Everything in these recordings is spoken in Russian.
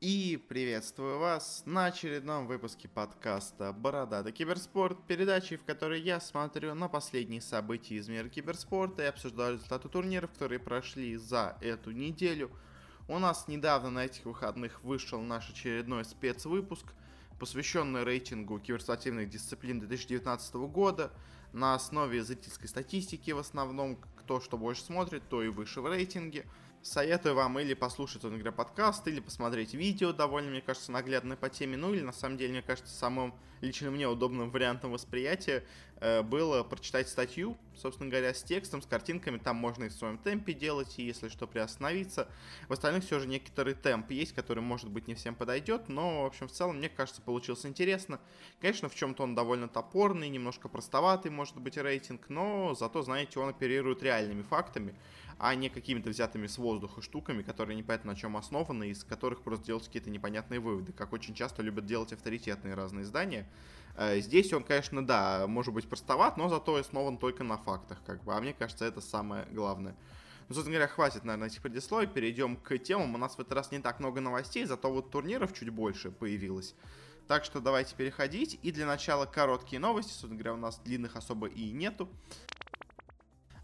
И приветствую вас на очередном выпуске подкаста «Бородатый киберспорт», передачи, в которой я смотрю на последние события из мира киберспорта и обсуждаю результаты турниров, которые прошли за эту неделю. У нас недавно на этих выходных вышел наш очередной спецвыпуск, посвященный рейтингу киберспортивных дисциплин 2019 года на основе зрительской статистики в основном, кто что больше смотрит, то и выше в рейтинге – Советую вам или послушать, он говоря, подкаст, или посмотреть видео, довольно, мне кажется, наглядное по теме, ну или, на самом деле, мне кажется, самым лично мне удобным вариантом восприятия э, было прочитать статью, собственно говоря, с текстом, с картинками, там можно и в своем темпе делать, и если что, приостановиться. В остальных все же некоторый темп есть, который, может быть, не всем подойдет, но, в общем, в целом, мне кажется, получилось интересно. Конечно, в чем-то он довольно топорный, немножко простоватый, может быть, рейтинг, но зато, знаете, он оперирует реальными фактами, а не какими-то взятыми с воздуха штуками, которые непонятно на чем основаны, из которых просто делать какие-то непонятные выводы, как очень часто любят делать авторитетные разные издания. Э, здесь он, конечно, да, может быть простоват, но зато основан только на фактах, как бы, а мне кажется, это самое главное. Ну, собственно говоря, хватит, наверное, этих предисловий, перейдем к темам. У нас в этот раз не так много новостей, зато вот турниров чуть больше появилось. Так что давайте переходить. И для начала короткие новости. Собственно говоря, у нас длинных особо и нету.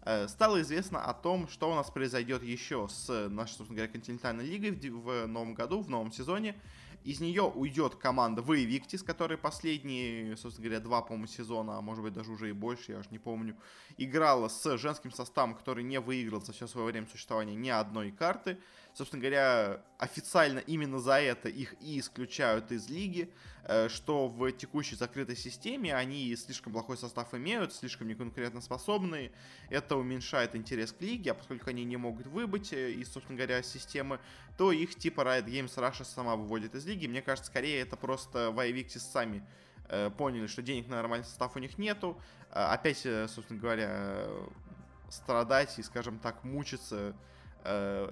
Э, стало известно о том, что у нас произойдет еще с нашей, собственно говоря, континентальной лигой в, новом году, в новом сезоне. Из нее уйдет команда Воевиктис, которая последние, собственно говоря, два, по-моему, сезона, а может быть даже уже и больше, я уж не помню, играла с женским составом, который не выиграл за все свое время существования ни одной карты. Собственно говоря, официально именно за это их и исключают из лиги, э, что в текущей закрытой системе они слишком плохой состав имеют, слишком неконкурентоспособные. Это уменьшает интерес к лиге, а поскольку они не могут выбыть э, из, собственно говоря, системы, то их типа Riot Games Russia сама выводит из лиги. Мне кажется, скорее это просто Vivixis сами э, поняли, что денег на нормальный состав у них нету. Опять, собственно говоря, страдать и, скажем так, мучиться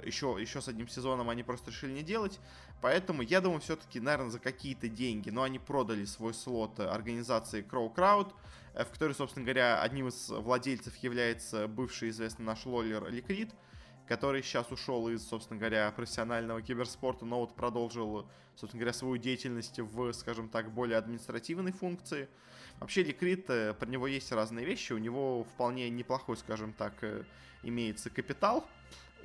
еще, э, еще с одним сезоном они просто решили не делать. Поэтому я думаю, все-таки, наверное, за какие-то деньги, но они продали свой слот организации Crow Crowd, э, в которой, собственно говоря, одним из владельцев является бывший известный наш лоллер Ликрит, который сейчас ушел из, собственно говоря, профессионального киберспорта, но вот продолжил, собственно говоря, свою деятельность в, скажем так, более административной функции. Вообще, Ликрит, э, про него есть разные вещи, у него вполне неплохой, скажем так, имеется капитал,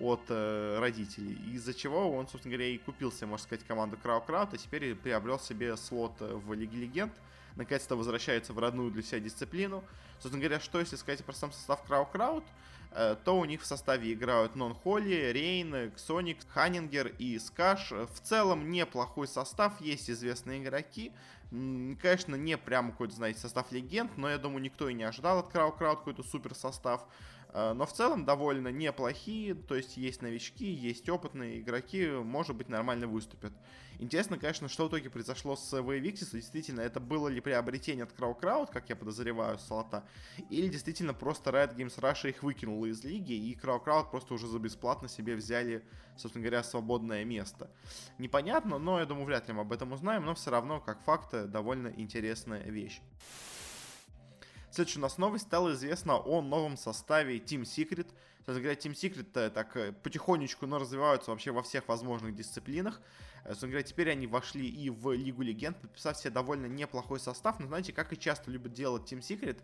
от э, родителей, из-за чего он, собственно говоря, и купил себе, можно сказать, команду CrowCrowd, а теперь приобрел себе слот э, в Лиге Легенд, наконец-то возвращается в родную для себя дисциплину. Собственно говоря, что если сказать про сам состав CrowCrowd, э, то у них в составе играют Nonholy, Рейн, Ксоник, Ханингер и Скаш. В целом неплохой состав, есть известные игроки. Конечно, не прям какой-то, знаете, состав легенд, но я думаю, никто и не ожидал от CrowCrowd какой-то супер состав. Э, но в целом довольно неплохие, то есть есть новички, есть опытные игроки, может быть нормально выступят. Интересно, конечно, что в итоге произошло с VVX, действительно, это было ли приобретение от CrowCrowd, как я подозреваю, слота, или действительно просто Riot Games Russia их выкинула из лиги, и CrowCrowd просто уже за бесплатно себе взяли, собственно говоря, свободное место. Непонятно, но я думаю, вряд ли мы об этом узнаем, но все равно, как факт, довольно интересная вещь. Следующая у нас новость. Стало известно о новом составе Team Secret. Кстати говоря, Team Secret так э, потихонечку, но развиваются вообще во всех возможных дисциплинах. Э, собственно говоря, теперь они вошли и в Лигу Легенд, подписав себе довольно неплохой состав. Но знаете, как и часто любят делать Team Secret,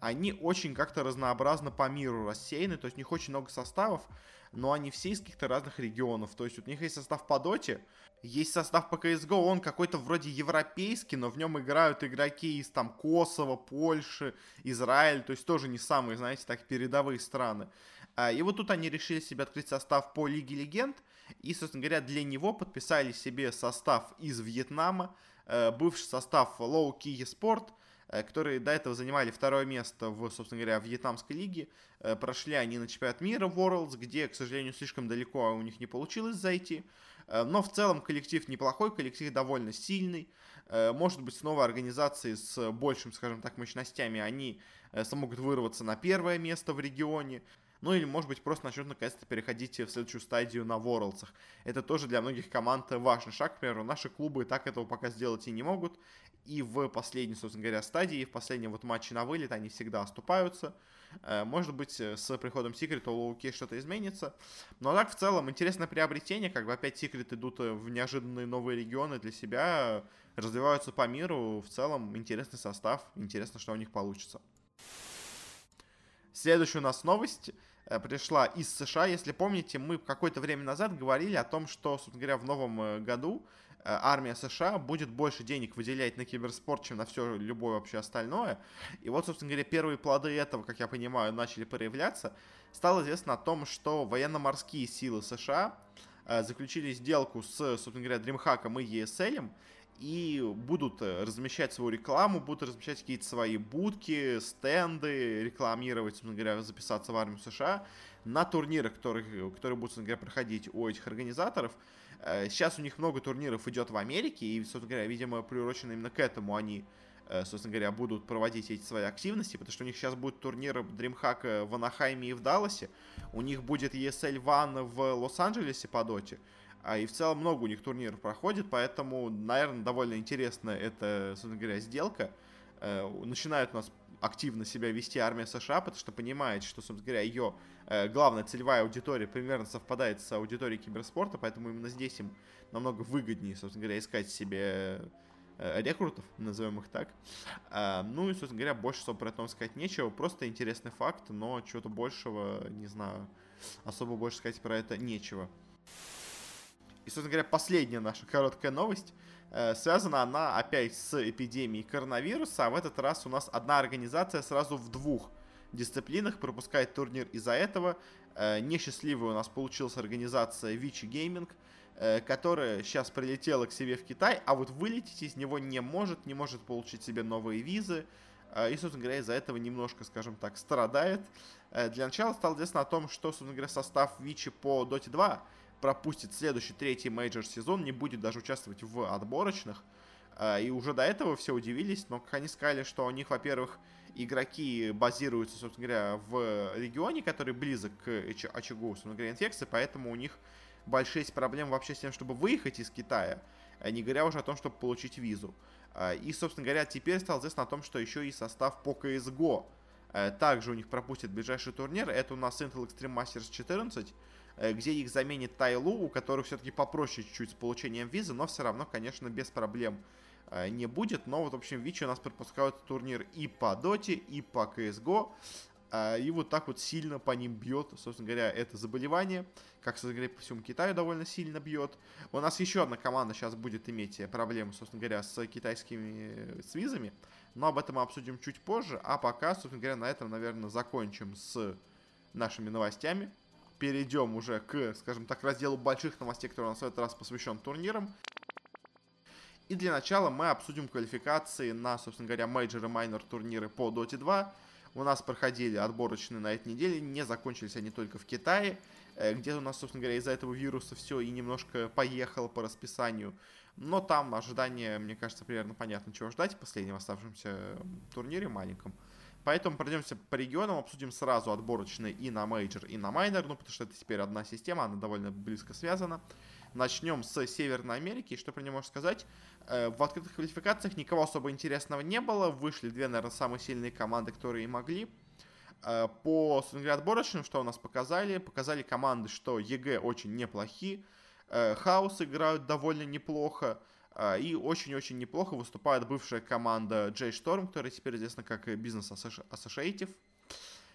они очень как-то разнообразно по миру рассеяны, то есть у них очень много составов, но они все из каких-то разных регионов. То есть у них есть состав по доте, есть состав по CSGO, он какой-то вроде европейский, но в нем играют игроки из там Косово, Польши, Израиль, то есть тоже не самые, знаете, так передовые страны. А, и вот тут они решили себе открыть состав по Лиге Легенд, и, собственно говоря, для него подписали себе состав из Вьетнама, э, бывший состав Low Key Sport, которые до этого занимали второе место в, собственно говоря, Вьетнамской лиге. Э, прошли они на чемпионат мира Worlds, где, к сожалению, слишком далеко у них не получилось зайти. Э, но в целом коллектив неплохой, коллектив довольно сильный. Э, может быть, снова организации с большим, скажем так, мощностями, они э, смогут вырваться на первое место в регионе. Ну или, может быть, просто начнут наконец-то переходить в следующую стадию на Ворлдсах. Это тоже для многих команд важный шаг. К примеру, наши клубы так этого пока сделать и не могут. И в последней, собственно говоря, стадии, в последнем вот матче на вылет они всегда оступаются. Э, может быть, э, с приходом Секрета у Лоуки что-то изменится. Но так, в целом, интересное приобретение. Как бы опять Секрет идут э, в неожиданные новые регионы для себя, развиваются по миру. В целом, интересный состав. Интересно, что у них получится. Следующая у нас новость пришла из США. Если помните, мы какое-то время назад говорили о том, что, собственно говоря, в новом году Э, армия США будет больше денег выделять на киберспорт, чем на все любое вообще остальное. И вот, собственно говоря, первые плоды этого, как я понимаю, начали проявляться. Стало известно о том, что военно-морские силы США э, заключили сделку с, собственно говоря, DreamHack и ESL, и будут э, размещать свою рекламу, будут размещать какие-то свои будки, стенды, рекламировать, собственно говоря, записаться в армию США на турнирах, которые, которые будут, собственно говоря, проходить у этих организаторов. Э, сейчас у них много турниров идет в Америке, и, собственно говоря, видимо, приурочено именно к этому они, э, собственно говоря, будут проводить эти свои активности, потому что у них сейчас будет турнир DreamHack в Анахайме и в Далласе, у них будет ESL One в Лос-Анджелесе по доте, и в целом много у них турниров проходит, поэтому, наверное, довольно интересная эта, собственно говоря, сделка. Э, начинают у нас активно себя вести армия США, потому что понимает, что, собственно говоря, ее э, главная целевая аудитория примерно совпадает с аудиторией киберспорта, поэтому именно здесь им намного выгоднее, собственно говоря, искать себе э, рекрутов, назовем их так. Э, ну и, собственно говоря, больше особо про это сказать нечего, просто интересный факт, но чего-то большего, не знаю, особо больше сказать про это нечего. И, собственно говоря, последняя наша короткая новость – Э, связана она опять с эпидемией коронавируса, а в этот раз у нас одна организация сразу в двух дисциплинах пропускает турнир из-за этого. Э, несчастливой у нас получилась организация Vichy Gaming, э, которая сейчас прилетела к себе в Китай, а вот вылететь из него не может, не может получить себе новые визы. И, собственно говоря, из-за этого немножко, скажем так, страдает. Для начала стало известно о том, что, собственно говоря, состав Вичи по Dota 2 пропустит следующий третий мейджор сезона, не будет даже участвовать в отборочных. А, и уже до этого все удивились, но как они сказали, что у них, во-первых, игроки базируются, собственно говоря, в регионе, который близок к очагу, собственно говоря, инфекции, поэтому у них большие проблемы вообще с тем, чтобы выехать из Китая, а не говоря уже о том, чтобы получить визу. А, и, собственно говоря, теперь стало известно о том, что еще и состав по CSGO также у них пропустит ближайший турнир. Это у нас Intel Extreme Masters 14, Э, где их заменит TyLoo, у которых все-таки попроще чуть-чуть с получением визы, но все равно, конечно, без проблем э, не будет. Но вот, в общем, Вичи у нас пропускают турнир и по Доте, и по CSGO. Э, и вот так вот сильно по ним бьет, собственно говоря, это заболевание. Как, собственно говоря, по всему Китаю довольно сильно бьет. У нас еще одна команда сейчас будет иметь проблемы, собственно говоря, с китайскими с визами. Но об этом мы обсудим чуть позже. А пока, собственно говоря, на этом, наверное, закончим с нашими новостями перейдем уже к, скажем так, разделу больших новостей, который у нас в этот раз посвящен турнирам. И для начала мы обсудим квалификации на, собственно говоря, мейджор и майнер турниры по Dota 2. У нас проходили отборочные на этой неделе, не закончились они только в Китае, э, где у нас, собственно говоря, из-за этого вируса все и немножко поехало по расписанию. Но там ожидание, мне кажется, примерно понятно, чего ждать в последнем оставшемся турнире маленьком. Поэтому пройдемся по регионам, обсудим сразу отборочные и на мейджор, и на майнер, ну, потому что это теперь одна система, она довольно близко связана. Начнем с Северной Америки. Что про нее можно сказать? Э, в открытых квалификациях никого особо интересного не было. Вышли две, наверное, самые сильные команды, которые могли. Э, по, собственно отборочным, что у нас показали? Показали команды, что EG очень неплохи. Э, Chaos играют довольно неплохо. А, и очень-очень неплохо выступает бывшая команда J Storm, которая теперь известна как Business Associative,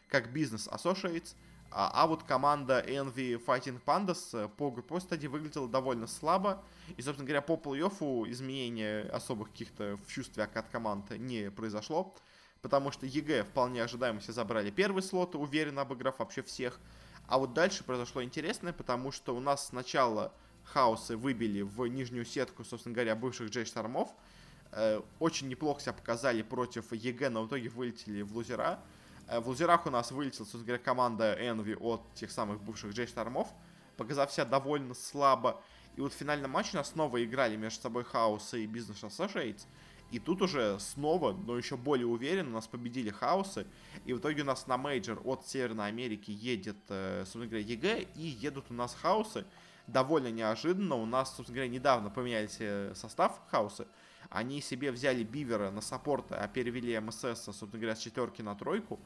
как Business Associates. А, а вот команда Envy Fighting Pandas э, по групповой стадии выглядела довольно слабо. И, собственно говоря, по плей-оффу изменения особых каких-то в чувстве от команд не произошло. Потому что EG вполне ожидаемо все забрали первый слот, уверенно обыграв вообще всех. А вот дальше произошло интересное, потому что у нас сначала Chaos ы выбили в нижнюю сетку, собственно говоря, бывших J Storm ов. Э, очень неплохо себя показали против EG, но в итоге вылетели в лузера. Э, в лузерах у нас вылетела, собственно говоря, команда Envy от тех самых бывших J Storm ов, показав себя довольно слабо. И вот в финальном матче у нас снова играли между собой Chaos ы и Business Associates. И тут уже снова, но еще более уверенно, нас победили Chaos ы. И в итоге у нас на мейджор от Северной Америки едет, э, собственно говоря, EG. И едут у нас Chaos ы довольно неожиданно. У нас, собственно говоря, недавно поменялись э, состав Chaos а. Они себе взяли Бивера на саппорта, а перевели MSS, собственно говоря, с четверки на тройку.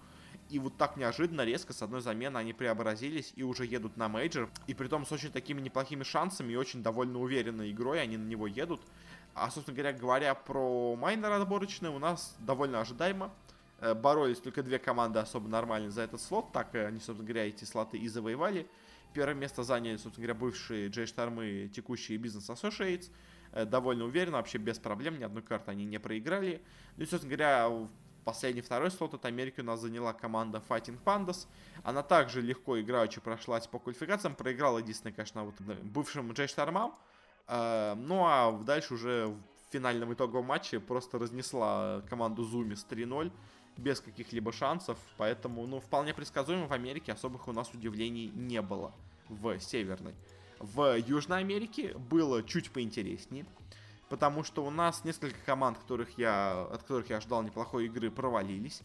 И вот так неожиданно, резко, с одной замены они преобразились и уже едут на мейджор. И при том с очень такими неплохими шансами и очень довольно уверенной игрой они на него едут. А, собственно говоря, говоря про майнер отборочные, у нас довольно ожидаемо. Э, боролись только две команды особо нормально за этот слот, так они, собственно говоря, эти слоты и завоевали. Первое место заняли, собственно говоря, бывшие J Storm ы, текущие Business Associates. Э, довольно уверенно, вообще без проблем, ни одной карты они не проиграли. Ну и, собственно говоря, последний второй слот от Америки у нас заняла команда Fighting Pandas. Она также легко играючи прошлась по квалификациям. Проиграла единственное, конечно, вот бывшим Джей Штормам. Э, ну а дальше уже в финальном итоговом матче просто разнесла команду Зуми с 3-0 без каких-либо шансов, поэтому, ну, вполне предсказуемо в Америке особых у нас удивлений не было в Северной. В Южной Америке было чуть поинтереснее, потому что у нас несколько команд, которых я, от которых я ожидал неплохой игры, провалились.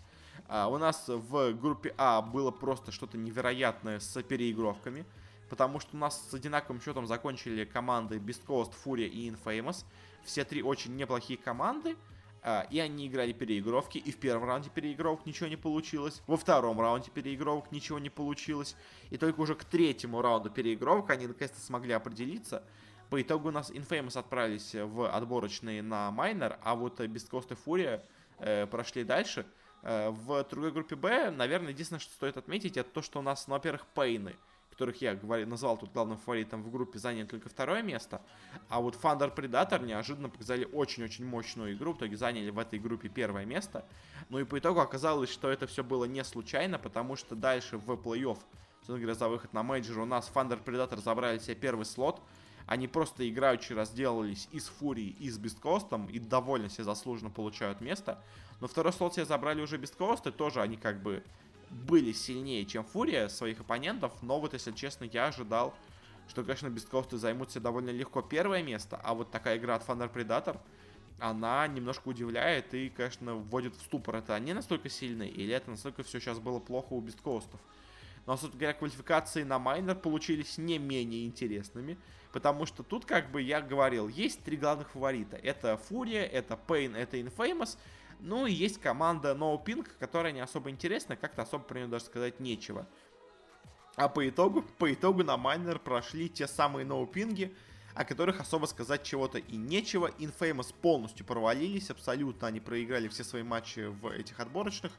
А, у нас в группе А было просто что-то невероятное с переигровками, потому что у нас с одинаковым счетом закончили команды Beast Coast, Furia и Infamous. Все три очень неплохие команды, а, и они играли переигровки, и в первом раунде переигровок ничего не получилось, во втором раунде переигровок ничего не получилось, и только уже к третьему раунду переигровок они наконец-то смогли определиться. По итогу у нас Infamous отправились в отборочные на майнер, а вот Beast Coast и Furia э, прошли дальше. Э, в другой группе Б, наверное, единственное, что стоит отметить, это то, что у нас, ну, во-первых, Пейны – которых я говорил, назвал тут главным фаворитом в группе, заняли только второе место. А вот Thunder Predator неожиданно показали очень-очень мощную игру. В итоге заняли в этой группе первое место. Ну и по итогу оказалось, что это все было не случайно, потому что дальше в плей-офф, собственно говоря, за выход на мейджор у нас Thunder Predator забрали себе первый слот. Они просто играючи разделались и с Фурией, и с beastcoast ом, и довольно себе заслуженно получают место. Но второй слот себе забрали уже beastcoast, и тоже они как бы были сильнее, чем Фурия своих оппонентов, но вот, если честно, я ожидал, что, конечно, beastcoast ы займут себе довольно легко первое место, а вот такая игра от Thunder Predator, она немножко удивляет и, конечно, вводит в ступор. Это они настолько сильные или это настолько все сейчас было плохо у Бесткостов? Но, собственно говоря, квалификации на майнер получились не менее интересными, потому что тут, как бы я говорил, есть три главных фаворита. Это Фурия, это Пейн, это Infamous, ну и есть команда No Pink, которая не особо интересна, как-то особо про нее даже сказать нечего. А по итогу, по итогу на майнер прошли те самые ноупинги, о которых особо сказать чего-то и нечего. Infamous полностью провалились, абсолютно они проиграли все свои матчи в этих отборочных.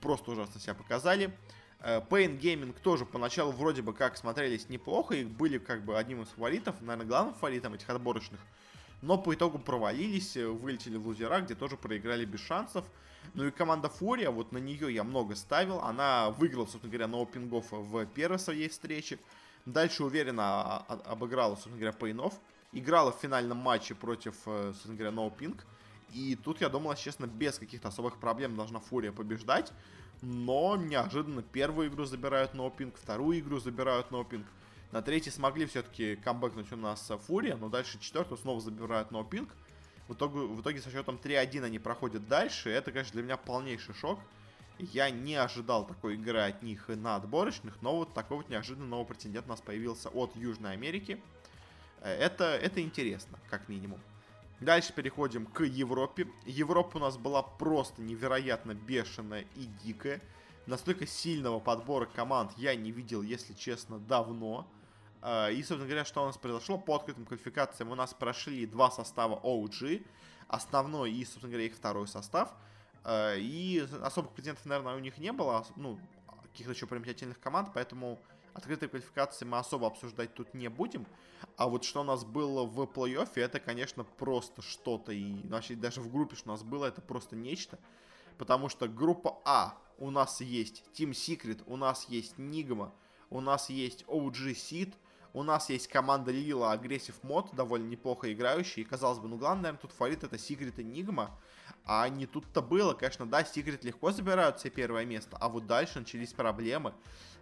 Просто ужасно себя показали. Э, Pain Gaming тоже поначалу вроде бы как смотрелись неплохо, и были как бы одним из фаворитов, наверное, главным фаворитом этих отборочных но по итогу провалились, э, вылетели в лузера, где тоже проиграли без шансов. Ну и команда Фурия, вот на нее я много ставил, она выиграла, собственно говоря, на опингов в первой своей встрече. Дальше уверенно обыграла, собственно говоря, paiN-ов. Играла в финальном матче против, э, собственно говоря, NoPing. И тут, я думал, честно, без каких-то особых проблем должна FURIA побеждать. Но неожиданно первую игру забирают NoPing, вторую игру забирают NoPing. На третий смогли все-таки камбэкнуть у нас FURIA, но дальше четвертую снова забирают NoPing. В итоге, в итоге со счетом 3-1 они проходят дальше. Это, конечно, для меня полнейший шок. Я не ожидал такой игры от них на отборочных, но вот такой вот неожиданно новый претендент у нас появился от Южной Америки. Э, это, это интересно, как минимум. Дальше переходим к Европе. Европа у нас была просто невероятно бешеная и дикая. Настолько сильного подбора команд я не видел, если честно, давно. А, и, собственно говоря, что у нас произошло? По открытым квалификациям у нас прошли два состава OG, основной и, собственно говоря, их второй состав. А, и особых претендентов, наверное, у них не было, ну, каких-то еще примечательных команд, поэтому открытые квалификации мы особо обсуждать тут не будем. А вот что у нас было в плей-оффе, это, конечно, просто что-то. И вообще даже в группе, что у нас было, это просто нечто. Потому что группа А у нас есть Team Secret, у нас есть Nigma, у нас есть OG Seed – у нас есть команда Лила Aggressive Mode, довольно неплохо играющий. И, казалось бы, ну главное, наверное, тут фаворит это Secret и Nigma. А не тут-то было. Конечно, да, Secret легко забирают все первое место. А вот дальше начались проблемы.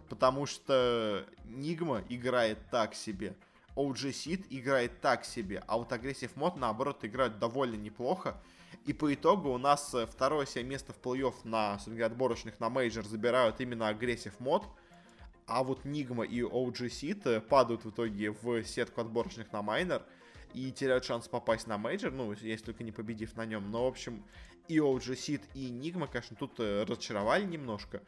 Потому что Nigma играет так себе. OG Seed играет так себе. А вот Aggressive Mode, наоборот, играет довольно неплохо. И по итогу у нас э, второе себе место в плей-офф на, отборочных на мейджор забирают именно Aggressive Mode. А вот Nigma и OG Seed падают в итоге в сетку отборочных на майнер и теряют шанс попасть на мейджор, ну, если только не победив на нем. Но, в общем, и OG Seed, и Nigma, конечно, тут э, разочаровали немножко.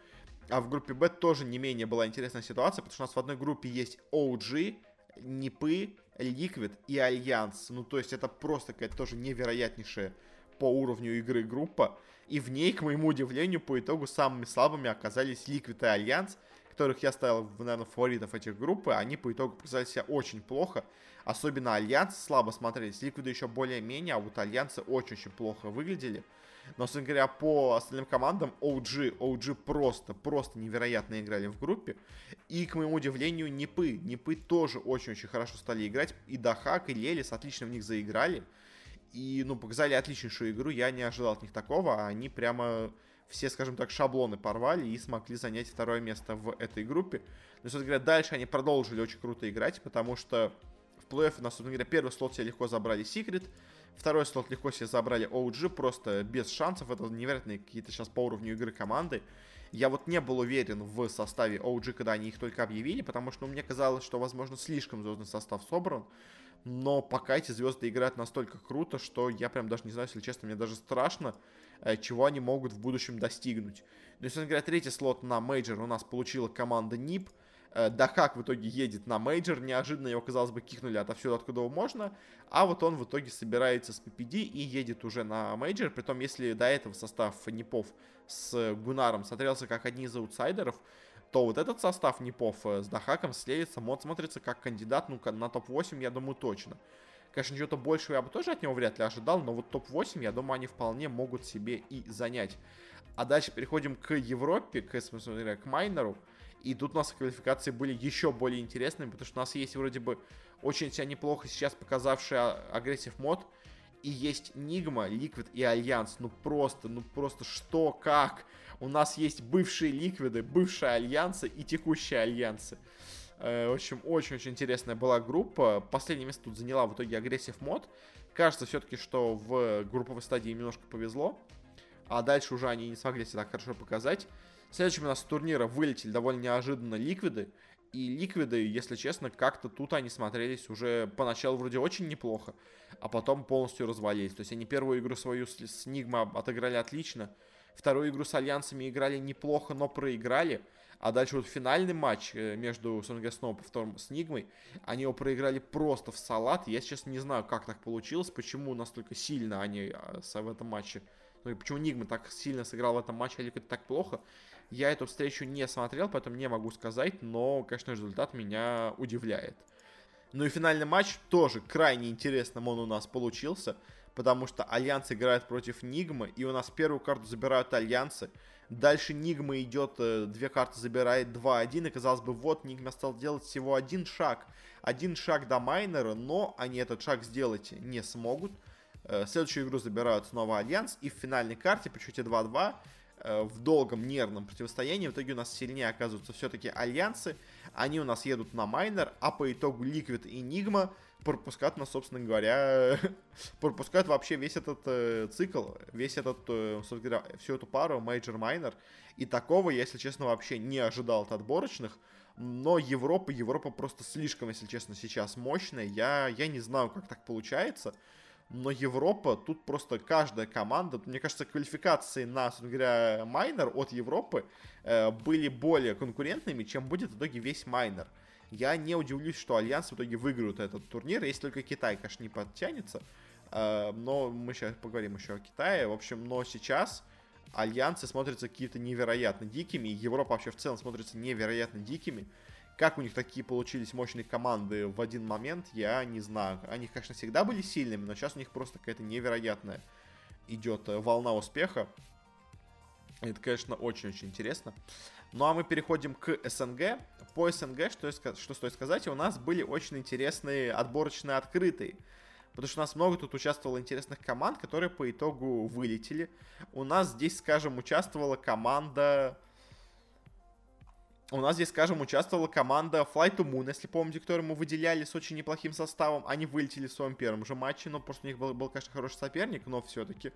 А в группе Б тоже не менее была интересная ситуация, потому что у нас в одной группе есть OG, Нипы, Liquid и Альянс. Ну, то есть это просто какая-то тоже невероятнейшая по уровню игры группа. И в ней, к моему удивлению, по итогу самыми слабыми оказались Liquid и Альянс, которых я ставил, наверное, фаворитов этих группы. Они по итогу показали себя очень плохо. Особенно Альянс слабо смотрелись. Ликвиды еще более-менее, а вот Альянсы очень-очень плохо выглядели. Но, собственно говоря, по остальным командам OG, OG просто, просто невероятно играли в группе. И, к моему удивлению, Нипы. Нипы тоже очень-очень хорошо стали играть. И Дахак, и Лелис отлично в них заиграли. И, ну, показали отличнейшую игру. Я не ожидал от них такого. Они прямо все, скажем так, шаблоны порвали и смогли занять второе место в этой группе. Но, собственно говоря, дальше они продолжили очень круто играть, потому что в плей-оффе, у нас, собственно говоря, первый слот себе легко забрали Secret, Второй слот легко себе забрали OG, просто без шансов. Это невероятные какие-то сейчас по уровню игры команды. Я вот не был уверен в составе OG, когда они их только объявили, потому что ну, мне казалось, что, возможно, слишком звездный состав собран. Но пока эти звезды играют настолько круто, что я прям даже не знаю, если честно, мне даже страшно, чего они могут в будущем достигнуть. Ну, если говоря, третий слот на мейджор у нас получила команда NIP. Э, Дахак в итоге едет на мейджор, неожиданно его, казалось бы, кикнули отовсюду, откуда можно, а вот он в итоге собирается с PPD и едет уже на мейджор, притом если до этого состав Непов с Гунаром смотрелся как одни из аутсайдеров, то вот этот состав Непов э, с Дахаком следится, мод смотрится как кандидат, ну, на топ-8, я думаю, точно. Конечно, чего-то большего я бы тоже от него вряд ли ожидал, но вот топ-8, я думаю, они вполне могут себе и занять. А дальше переходим к Европе, к, смысле, к Майнеру. И тут у нас квалификации были еще более интересными, потому что у нас есть вроде бы очень себя неплохо сейчас показавший Aggressive Mode. И есть Nigma, Liquid и Альянс. Ну просто, ну просто что, как? У нас есть бывшие Ликвиды, бывшие Альянсы и текущие Альянсы. Э, в общем, очень-очень интересная была группа. Последнее место тут заняла в итоге Aggressive Mode. Кажется все-таки, что в групповой стадии немножко повезло. А дальше уже они не смогли себя так хорошо показать. Следующим у нас с турнира вылетели довольно неожиданно ликвиды. И ликвиды, если честно, как-то тут они смотрелись уже поначалу вроде очень неплохо, а потом полностью развалились. То есть они первую игру свою с, с Нигма отыграли отлично, вторую игру с Альянсами играли неплохо, но проиграли. А дальше вот финальный матч э, между Сонгасном повтором с Нигмой, они его проиграли просто в салат. Я сейчас не знаю, как так получилось, почему настолько сильно они а, в этом матче, ну и почему Nigma так сильно сыграл в этом матче, или это так плохо. Я эту встречу не смотрел, поэтому не могу сказать, но, конечно, результат меня удивляет. Ну и финальный матч тоже крайне интересным он у нас получился, потому что Альянс играет против Нигмы, и у нас первую карту забирают Альянсы. Дальше Nigma идет, э, две карты забирает 2-1, и казалось бы, вот Nigma стал делать всего один шаг. Один шаг до майнера, но они этот шаг сделать не смогут. Э, следующую игру забирают снова Альянс, и в финальной карте по счете 2-2 Э, в долгом нервном противостоянии. В итоге у нас сильнее оказываются все-таки альянсы. Они у нас едут на майнер, а по итогу Liquid и Nigma пропускают нас, собственно говоря, пропускают вообще весь этот э, цикл, весь этот, э, собственно говоря, всю эту пару Major-Minor. И такого, если честно, вообще не ожидал от отборочных. Но Европа, Европа просто слишком, если честно, сейчас мощная. Я, я не знаю, как так получается но Европа, тут просто каждая команда, мне кажется, квалификации на, собственно говоря, майнер от Европы э, были более конкурентными, чем будет в итоге весь майнер. Я не удивлюсь, что Альянс в итоге выиграют этот турнир, если только Китай, конечно, не подтянется. Э, но мы сейчас поговорим еще о Китае. В общем, но сейчас Альянсы смотрятся какие-то невероятно дикими, Европа вообще в целом смотрится невероятно дикими. Как у них такие получились мощные команды в один момент, я не знаю. Они, конечно, всегда были сильными, но сейчас у них просто какая-то невероятная идет э, волна успеха. Это, конечно, очень-очень интересно. Ну а мы переходим к СНГ. По СНГ, что, что стоит сказать, у нас были очень интересные отборочные открытые. Потому что у нас много тут участвовало интересных команд, которые по итогу вылетели. У нас здесь, скажем, участвовала команда у нас здесь, скажем, участвовала команда Flight to Moon, если помните, которую мы выделяли с очень неплохим составом. Они вылетели в своем первом же матче, но просто у них был, был конечно, хороший соперник, но все-таки.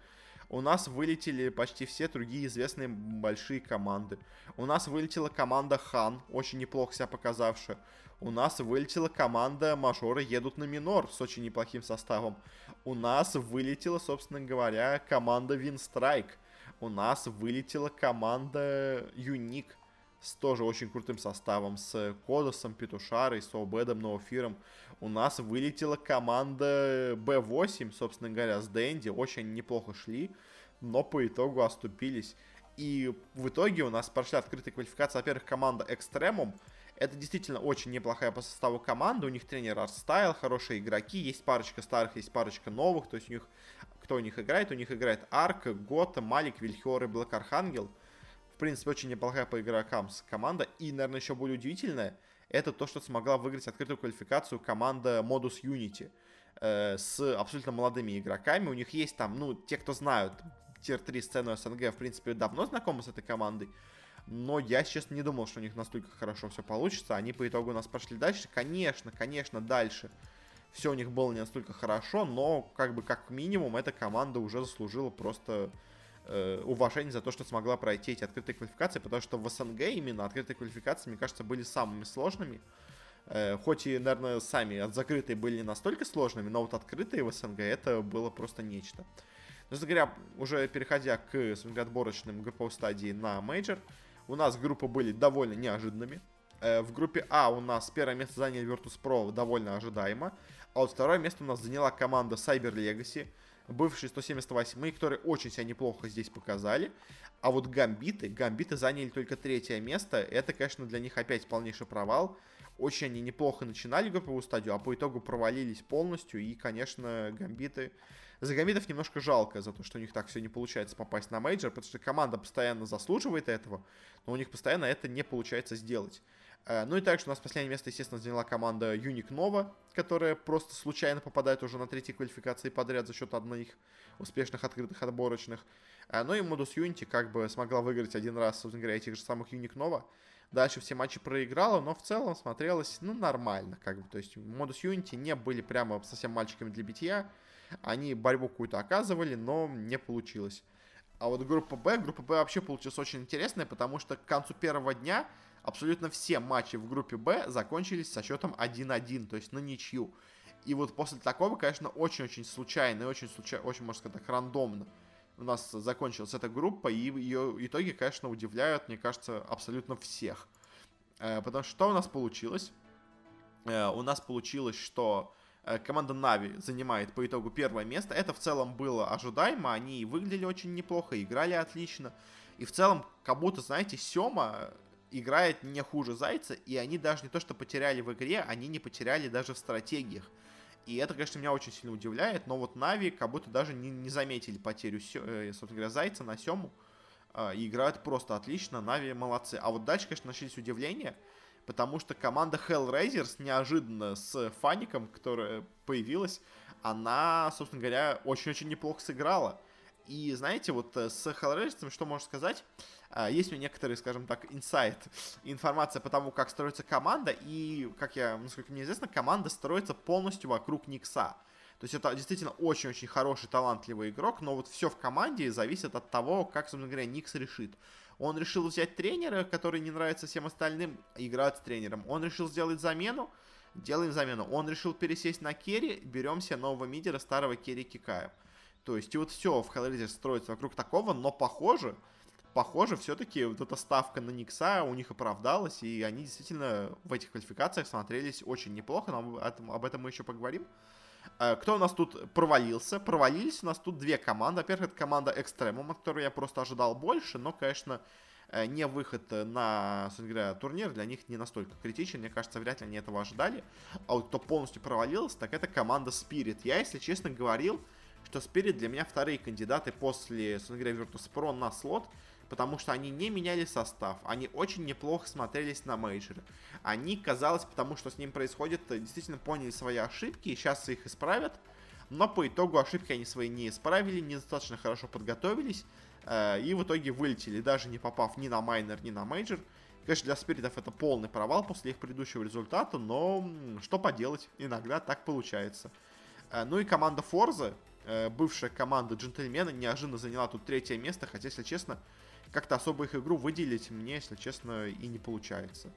У нас вылетели почти все другие известные большие команды. У нас вылетела команда Хан, очень неплохо себя показавшая. У нас вылетела команда Мажоры едут на минор с очень неплохим составом. У нас вылетела, собственно говоря, команда Winstrike. У нас вылетела команда Unique с тоже очень крутым составом, с Кодосом, Петушарой, с Обедом, Ноуфиром. У нас вылетела команда B8, собственно говоря, с Дэнди. Очень неплохо шли, но по итогу оступились. И в итоге у нас прошли открытая квалификация, во-первых, команда Extremum. Это действительно очень неплохая по составу команда. У них тренер Артстайл, хорошие игроки. Есть парочка старых, есть парочка новых. То есть у них, кто у них играет? У них играет Арк, Гота, Малик, Вильхиор и Блэк Архангел. В принципе, очень неплохая по игрокам команда. И, наверное, еще более удивительное, это то, что смогла выиграть открытую квалификацию команда Modus Unity э, с абсолютно молодыми игроками. У них есть там, ну, те, кто знают тир-3 сцену СНГ, в принципе, давно знакомы с этой командой. Но я, честно, не думал, что у них настолько хорошо все получится. Они по итогу у нас прошли дальше. Конечно, конечно, дальше все у них было не настолько хорошо, но как бы как минимум эта команда уже заслужила просто э, уважение за то, что смогла пройти эти открытые квалификации, потому что в СНГ именно открытые квалификации, мне кажется, были самыми сложными. Э, хоть и, наверное, сами от закрытые были не настолько сложными, но вот открытые в СНГ это было просто нечто. Собственно говоря, уже переходя к отборочным групповой стадии на мейджор, у нас группы были довольно неожиданными. Э, в группе А у нас первое место заняли Virtus.pro довольно ожидаемо. А вот второе место у нас заняла команда Cyber Legacy, бывшие 178 которые очень себя неплохо здесь показали. А вот Гамбиты, Гамбиты заняли только третье место. Это, конечно, для них опять полнейший провал. Очень они неплохо начинали групповую стадию, а по итогу провалились полностью. И, конечно, Гамбиты за Гамбитов немножко жалко за то, что у них так все не получается попасть на мейджор, потому что команда постоянно заслуживает этого, но у них постоянно это не получается сделать. Э, ну и также у нас последнее место, естественно, заняла команда Юник Нова, которая просто случайно попадает уже на третьей квалификации подряд за счет одних успешных открытых отборочных. Э, ну и Modus Unity как бы смогла выиграть один раз, собственно говоря, этих же самых Юник Нова. Дальше все матчи проиграла, но в целом смотрелось, ну, нормально, как бы. То есть Modus Unity не были прямо совсем мальчиками для битья. Они борьбу какую-то оказывали, но не получилось. А вот группа Б, группа Б вообще получилась очень интересная, потому что к концу первого дня абсолютно все матчи в группе Б закончились со счетом 1-1, то есть на ничью. И вот после такого, конечно, очень-очень случайно и очень, случайно, очень, можно сказать так, рандомно у нас закончилась эта группа, и ее итоги, конечно, удивляют, мне кажется, абсолютно всех. Э, потому что что у нас получилось? Э, у нас получилось, что Э, команда Нави занимает по итогу первое место. Это в целом было ожидаемо, они выглядели очень неплохо, играли отлично. И в целом, как будто, знаете, Сёма играет не хуже Зайца, и они даже не то, что потеряли в игре, они не потеряли даже в стратегиях. И это, конечно, меня очень сильно удивляет, но вот Нави как будто даже не, не заметили потерю, э, собственно говоря, Зайца на Сему. Э, и играют просто отлично, Нави молодцы. А вот дальше, конечно, начались удивления потому что команда Hellraisers неожиданно с Фаником, которая появилась, она, собственно говоря, очень-очень неплохо сыграла. И знаете, вот э, с Hellraiser, что можно сказать? А, есть у меня некоторые, скажем так, инсайд, информация по тому, как строится команда, и, как я, насколько мне известно, команда строится полностью вокруг Никса. То есть это действительно очень-очень хороший, талантливый игрок, но вот все в команде зависит от того, как, собственно говоря, Никс решит. Он решил взять тренера, который не нравится всем остальным, играть с тренером. Он решил сделать замену, делаем замену. Он решил пересесть на керри, берем себе нового мидера, старого керри кикаем. То есть и вот все в Hellraiser строится вокруг такого, но похоже, похоже, все-таки вот эта ставка на Никса у них оправдалась, и они действительно в этих квалификациях смотрелись очень неплохо, но об этом мы еще поговорим. Э, кто у нас тут провалился? Провалились у нас тут две команды. Во-первых, это команда Экстремум, от которой я просто ожидал больше, но, конечно, э, не выход на, говоря, турнир для них не настолько критичен. Мне кажется, вряд ли они этого ожидали. А вот кто полностью провалился, так это команда Spirit. Я, если честно, говорил, что Spirit для меня вторые кандидаты после, собственно говоря, Virtus.pro на слот потому что они не меняли состав, они очень неплохо смотрелись на мейджоре. Они, казалось, потому что с ним происходит, действительно поняли свои ошибки и сейчас их исправят, но по итогу ошибки они свои не исправили, недостаточно хорошо подготовились, э, и в итоге вылетели, даже не попав ни на майнор, ни на мейджор. Конечно, для спиритов это полный провал после их предыдущего результата, но что поделать, иногда так получается. Э, ну и команда Форза, э, бывшая команда Джентльмена, неожиданно заняла тут третье место, хотя, если честно, как-то особо их игру выделить мне, если честно, и не получается.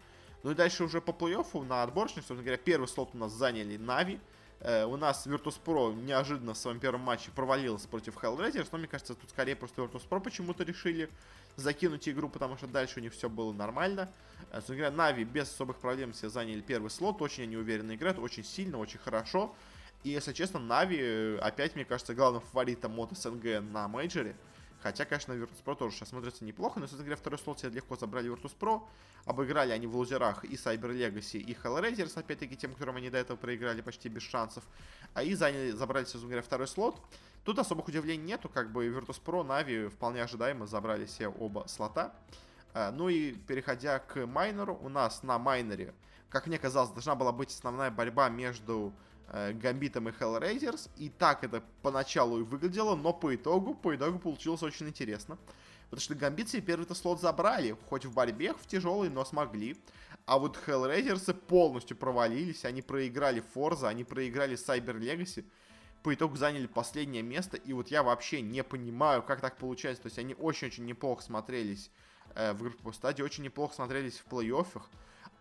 Ну и дальше уже по плей-оффу на отборочных, собственно говоря, первый слот у нас заняли Нави. Э, у нас Virtus.pro неожиданно в своем первом матче провалилась против Hellraisers, но мне кажется, тут скорее просто Virtus.pro почему-то решили закинуть игру, потому что дальше у них все было нормально. Э, собственно говоря, Нави без особых проблем себе заняли первый слот, очень они уверенно играют, очень сильно, очень хорошо. И, если честно, Нави э, опять, мне кажется, главным фаворитом от СНГ на мейджоре. Хотя, конечно, Virtus.pro тоже сейчас смотрится неплохо, но, собственно говоря, второй слот себе легко забрали Virtus.pro. Обыграли они в лузерах и Cyber Legacy, и Hellraisers, опять-таки, тем, которым они до этого проиграли почти без шансов. А и заняли, забрали, собственно говоря, второй слот. Тут особых удивлений нету, как бы Virtus.pro, Нави вполне ожидаемо забрали все оба слота. А, ну и переходя к майнеру, у нас на майнере, как мне казалось, должна была быть основная борьба между Гамбитом и Hellraisers. И так это поначалу и выглядело, но по итогу, по итогу получилось очень интересно. Потому что Гамбит первый-то слот забрали, хоть в борьбе в тяжелый, но смогли. А вот Hellraisers полностью провалились, они проиграли Forza, они проиграли Cyber Legacy. По итогу заняли последнее место, и вот я вообще не понимаю, как так получается. То есть они очень-очень неплохо смотрелись э, в группе по стадии, очень неплохо смотрелись в плей-оффах.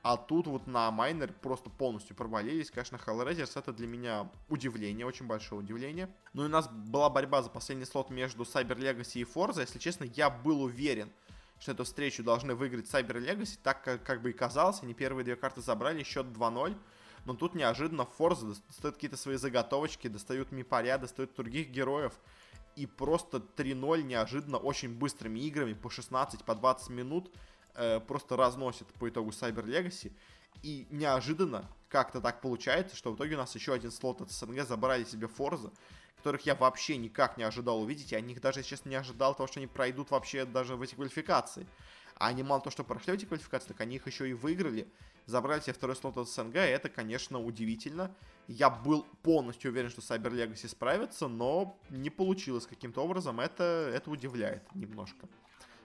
А тут вот на майнер просто полностью провалились. Конечно, Hellraisers это для меня удивление, очень большое удивление. Ну и у нас была борьба за последний слот между Cyber Legacy и Forza. Если честно, я был уверен, что эту встречу должны выиграть Cyber Legacy, так как, как бы и казалось. Они первые две карты забрали, счет 2-0. Но тут неожиданно Forza достают какие-то свои заготовочки, достают Мипаря, достают других героев. И просто 3-0 неожиданно очень быстрыми играми по 16, по 20 минут э, просто разносит по итогу Cyber Legacy. И неожиданно как-то так получается, что в итоге у нас еще один слот от СНГ забрали себе Форза, которых я вообще никак не ожидал увидеть. Я них даже, честно, не ожидал того, что они пройдут вообще даже в эти квалификации. А они мало то, что прошли эти квалификации, так они их еще и выиграли. Забрали себе второй слот от СНГ, и это, конечно, удивительно. Я был полностью уверен, что Cyber Legacy справится, но не получилось каким-то образом. Это, это удивляет немножко,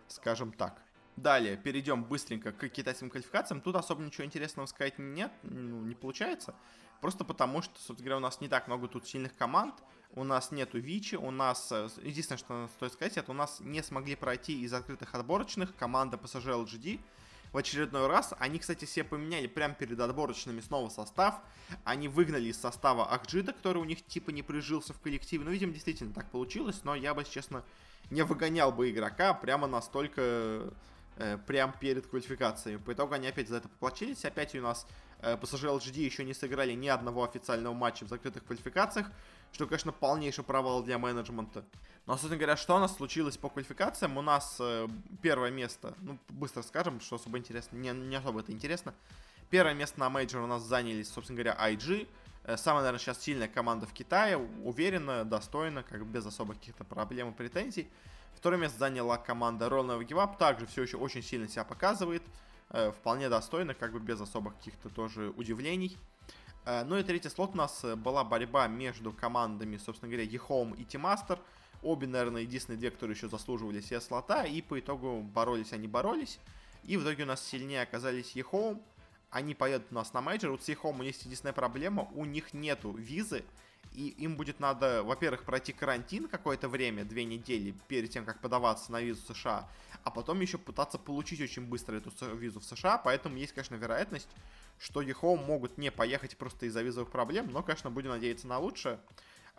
скажем так. Далее перейдем быстренько к китайским квалификациям. Тут особо ничего интересного сказать нет, ну, не получается. Просто потому, что, собственно говоря, у нас не так много тут сильных команд. У нас нету Вичи, у нас... Э, единственное, что стоит сказать, это у нас не смогли пройти из открытых отборочных команда PSG LGD в очередной раз. Они, кстати, все поменяли прямо перед отборочными снова состав. Они выгнали из состава Акджита, который у них типа не прижился в коллективе. Ну, видимо, действительно так получилось, но я бы, честно, не выгонял бы игрока прямо настолько э, прям перед квалификациями. По итогу они опять за это поплачились. Опять у нас э, PSG LGD еще не сыграли ни одного официального матча в закрытых квалификациях, что, конечно, полнейший провал для менеджмента. Но, собственно говоря, что у нас случилось по квалификациям? У нас э, первое место, ну, быстро скажем, что особо интересно, не, не особо это интересно. Первое место на мейджор у нас занялись, собственно говоря, IG. Э, самая, наверное, сейчас сильная команда в Китае, уверенно, достойно, как без особых каких-то проблем и претензий. Второе место заняла команда Give Up, также все еще очень сильно себя показывает, э, вполне достойно, как бы без особых каких-то тоже удивлений. Э, ну и третий слот у нас э, была борьба между командами, собственно говоря, EHOME и Team Aster. Обе, наверное, единственные две, которые еще заслуживали себе слота, и по итогу боролись они боролись. И в итоге у нас сильнее оказались EHOME. Они поедут у нас на мейджор. Вот с EHOME у них единственная проблема, у них нету визы, и им будет надо, во-первых, пройти карантин какое-то время, две недели, перед тем, как подаваться на визу США, а потом еще пытаться получить очень быстро эту визу в США, поэтому есть, конечно, вероятность, что EHOME могут не поехать просто из-за визовых проблем, но, конечно, будем надеяться на лучшее.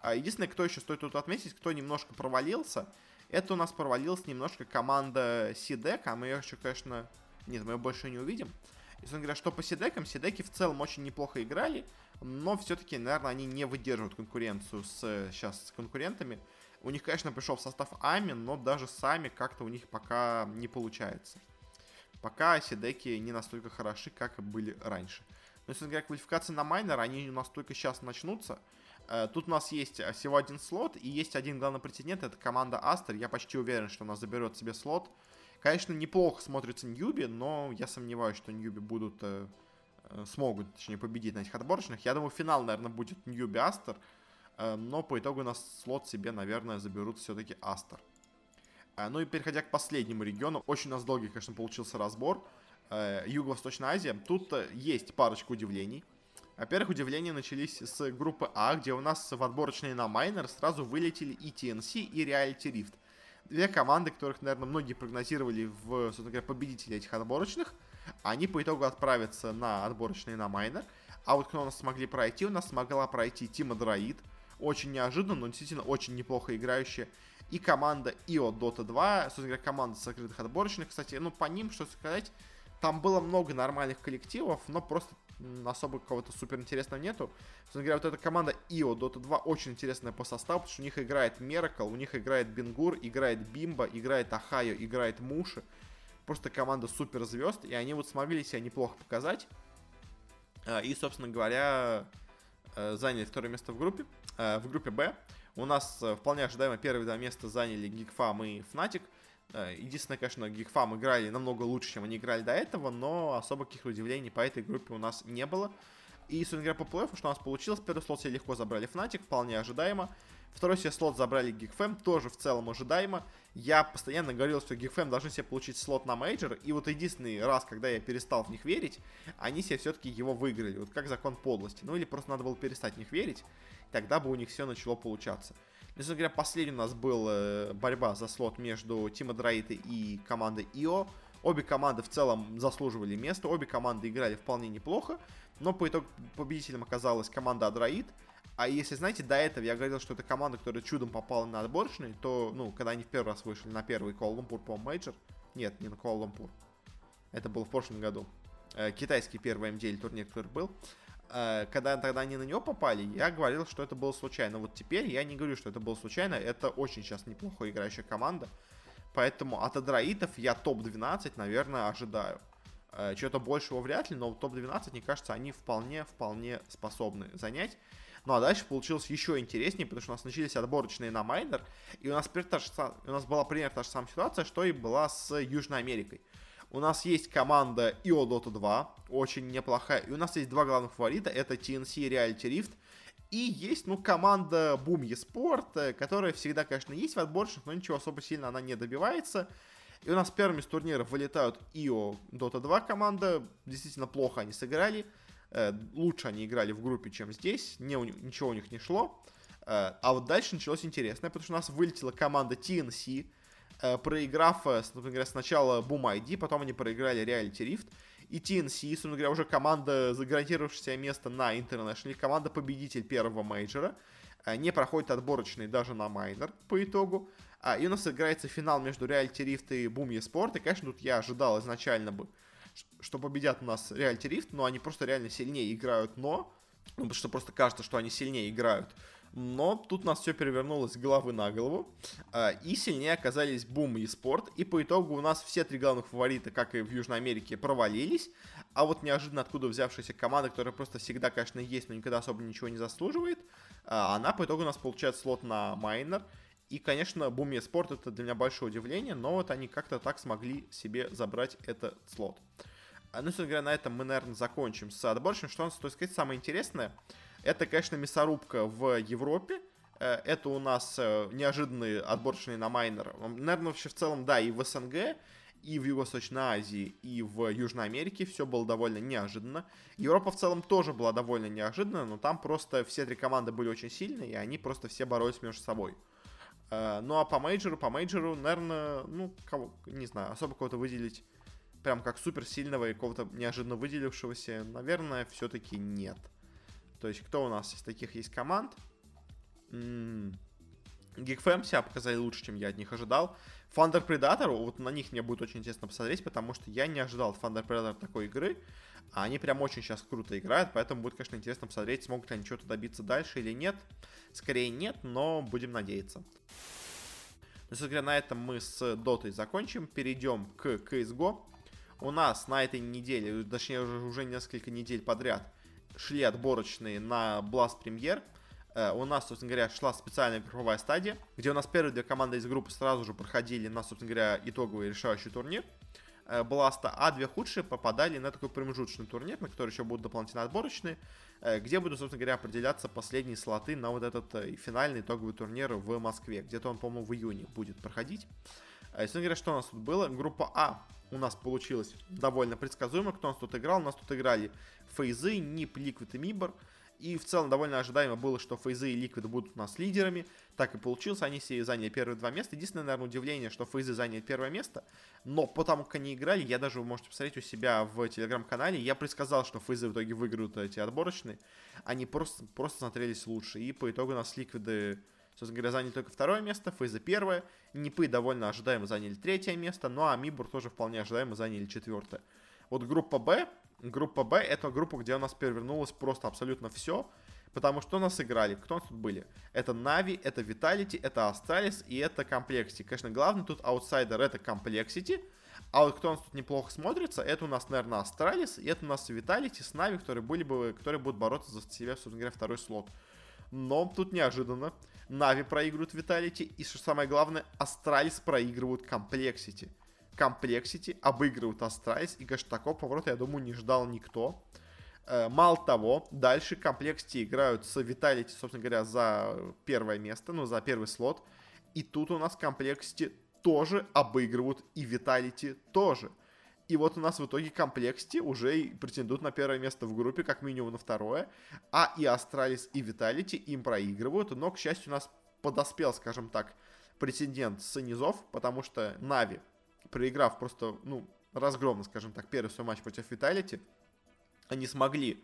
А единственное, кто еще стоит тут отметить, кто немножко провалился, это у нас провалилась немножко команда Сидек, а мы ее еще, конечно, нет, мы ее больше не увидим. Если говоря, что по Сидекам, Сидеки в целом очень неплохо играли, но все-таки, наверное, они не выдерживают конкуренцию с сейчас с конкурентами. У них, конечно, пришел в состав Ами, но даже сами как-то у них пока не получается. Пока Сидеки не настолько хороши, как были раньше. Но если говоря, квалификации на майнер, они у нас только сейчас начнутся. Э, тут у нас есть всего один слот, и есть один главный претендент, это команда Астер. Я почти уверен, что она заберет себе слот. Конечно, неплохо смотрится Ньюби, но я сомневаюсь, что Ньюби будут э, э, смогут, точнее, победить на этих отборочных. Я думаю, финал, наверное, будет Ньюби Астер, э, но по итогу у нас слот себе, наверное, заберут все-таки Астер. Э, ну и переходя к последнему региону, очень у нас долгий, конечно, получился разбор. Э, Юго-Восточная Азия. Тут э, есть парочка удивлений. Во-первых, удивления начались с группы А, где у нас в отборочные на майнер сразу вылетели и TNC, и Reality Rift две команды, которых, наверное, многие прогнозировали в, собственно говоря, победители этих отборочных, они по итогу отправятся на отборочные на майнер. А вот кто у нас смогли пройти, у нас смогла пройти Тима Дроид. Очень неожиданно, но действительно очень неплохо играющая. И команда IO Dota 2, собственно говоря, команда сокрытых отборочных. Кстати, ну по ним, что сказать, там было много нормальных коллективов, но просто особо кого-то супер интересного нету. Собственно говоря, вот эта команда IO Dota 2 очень интересная по составу, потому что у них играет Меракл, у них играет Бенгур, играет Бимба, играет Ахайо, играет Муши. Просто команда супер звезд, и они вот смогли себя неплохо показать. А, и, собственно говоря, э, заняли второе место в группе. Э, в группе Б у нас э, вполне ожидаемо первые два места заняли Geekfam и Fnatic. Единственное, конечно, Geekfam играли намного лучше, чем они играли до этого, но особо каких удивлений по этой группе у нас не было. И, собственно говоря, по плей-офф что у нас получилось, первый слот себе легко забрали Fnatic, вполне ожидаемо. Второй себе слот забрали Geekfam, тоже в целом ожидаемо. Я постоянно говорил, что Geekfam должны себе получить слот на мейджор, и вот единственный раз, когда я перестал в них верить, они себе все-таки его выиграли, вот как закон подлости. Ну или просто надо было перестать в них верить, тогда бы у них все начало получаться. Собственно говоря, последний у нас был э, борьба за слот между Team Adroit и командой ИО. Обе команды в целом заслуживали места, обе команды играли вполне неплохо, но по итогу победителем оказалась команда Adroit. А если, знаете, до этого я говорил, что это команда, которая чудом попала на отборочный, то, ну, когда они в первый раз вышли на первый Куала-Лумпур по мейджор, нет, не на Куала-Лумпур, это было в прошлом году, э, китайский первый MDL турнир, который был, когда тогда они на него попали, я говорил, что это было случайно. Вот теперь я не говорю, что это было случайно, это очень сейчас неплохо играющая команда, поэтому от Адраитов я топ-12, наверное, ожидаю. Э, Чего-то большего вряд ли, но топ-12, мне кажется, они вполне-вполне способны занять. Ну а дальше получилось еще интереснее, потому что у нас начались отборочные на майнер, и у нас, у нас была примерно та же самая ситуация, что и была с Южной Америкой. У нас есть команда IO Dota 2, очень неплохая, и у нас есть два главных фаворита, это TNC и Reality Rift, и есть, ну, команда Boom eSport, э, которая всегда, конечно, есть в отборочных, но ничего особо сильно она не добивается. И у нас первыми с турниров вылетают IO Dota 2 команда, действительно плохо они сыграли. Э, лучше они играли в группе, чем здесь, не, ничего у них не шло. Э, а вот дальше началось интересное, потому что у нас вылетела команда TNC, э, проиграв, например, сначала Boom ID, потом они проиграли Reality Rift. И TNC, собственно говоря, уже команда, загарантировавшая место на International, команда победитель первого мейджора, не проходит отборочный даже на майнор по итогу. И у нас играется финал между Reality Rift и Boom Esports, и, конечно, тут я ожидал изначально бы, что победят у нас Reality Rift, но они просто реально сильнее играют, но... Ну, потому что просто кажется, что они сильнее играют. Но тут у нас все перевернулось головы на голову. Э, и сильнее оказались Boom Esports. И по итогу у нас все три главных фаворита, как и в Южной Америке, провалились. А вот неожиданно откуда взявшаяся команда, которая просто всегда, конечно, есть, но никогда особо ничего не заслуживает, э, она по итогу у нас получает слот на майнер. И, конечно, Бум и Спорт это для меня большое удивление, но вот они как-то так смогли себе забрать этот слот. А, ну, собственно говоря, на этом мы, наверное, закончим с отборочным. Что у нас, стоит сказать, самое интересное, это, конечно, мясорубка в Европе. Э, это у нас э, неожиданные отборочные на майнер. Наверное, вообще в целом, да, и в СНГ, и в Юго-Восточной Азии, и в Южной Америке все было довольно неожиданно. Европа в целом тоже была довольно неожиданна, но там просто все три команды были очень сильные, и они просто все боролись между собой. Э, ну а по мейджору, по мейджору, наверное, ну, кого, не знаю, особо кого-то выделить прям как супер сильного и какого-то неожиданно выделившегося, наверное, все-таки нет. То есть, кто у нас из таких есть команд? М-м- Geekfam себя показали лучше, чем я от них ожидал. Thunder Predator, вот на них мне будет очень интересно посмотреть, потому что я не ожидал Thunder Predator такой игры. А они прям очень сейчас круто играют, поэтому будет, конечно, интересно посмотреть, смогут ли они что-то добиться дальше или нет. Скорее нет, но будем надеяться. Ну, собственно на этом мы с Дотой закончим. Перейдем к CSGO у нас на этой неделе, точнее уже, уже несколько недель подряд, шли отборочные на Blast Premier. Э, у нас, собственно говоря, шла специальная групповая стадия, где у нас первые две команды из группы сразу же проходили на, собственно говоря, итоговый решающий турнир. Э, Бласта, а две худшие попадали на такой промежуточный турнир, на который еще будут дополнительно отборочные, э, где будут, собственно говоря, определяться последние слоты на вот этот финальный итоговый турнир в Москве. Где-то он, по-моему, в июне будет проходить. Собственно говоря, что у нас тут было? Группа А у нас получилось довольно предсказуемо, кто у нас тут играл. У нас тут играли Фейзы, NiP, Liquid и MIBR. И в целом довольно ожидаемо было, что Фейзы и Liquid будут у нас лидерами. Так и получилось, они себе заняли первые два места. Единственное, наверное, удивление, что Фейзы заняли первое место. Но потому как они играли, я даже, вы можете посмотреть у себя в телеграм-канале, я предсказал, что Фейзы в итоге выиграют эти отборочные. Они просто, просто смотрелись лучше. И по итогу у нас Ликвиды Собственно говоря, заняли только второе место, Фейза первое, Нипы довольно ожидаемо заняли третье место, ну а MIBR тоже вполне ожидаемо заняли четвертое. Вот группа Б, группа Б это группа, где у нас перевернулось просто абсолютно все, потому что у нас играли, кто у нас тут были? Это Нави, это Vitality, это Astralis и это Complexity. Конечно, главный тут аутсайдер это Complexity, а вот кто у нас тут неплохо смотрится, это у нас, наверное, Astralis, и это у нас Vitality с Нави, которые, были бы, которые будут бороться за себя, собственно говоря, второй слот. Но тут неожиданно Нави проигрывают Vitality, и что самое главное, Astralis проигрывают Complexity. Complexity обыгрывают Astralis, и, конечно, такого поворота, я думаю, не ждал никто. Э, мало того, дальше Complexity играют с Vitality, собственно говоря, за первое место, ну, за первый слот. И тут у нас Complexity тоже обыгрывают и Vitality тоже. И вот у нас в итоге Complexity уже претендуют на первое место в группе, как минимум на второе. А и Astralis, и Vitality им проигрывают. Но, к счастью, у нас подоспел, скажем так, претендент с низов, потому что Na'Vi, проиграв просто, ну, разгромно, скажем так, первый свой матч против Vitality, они смогли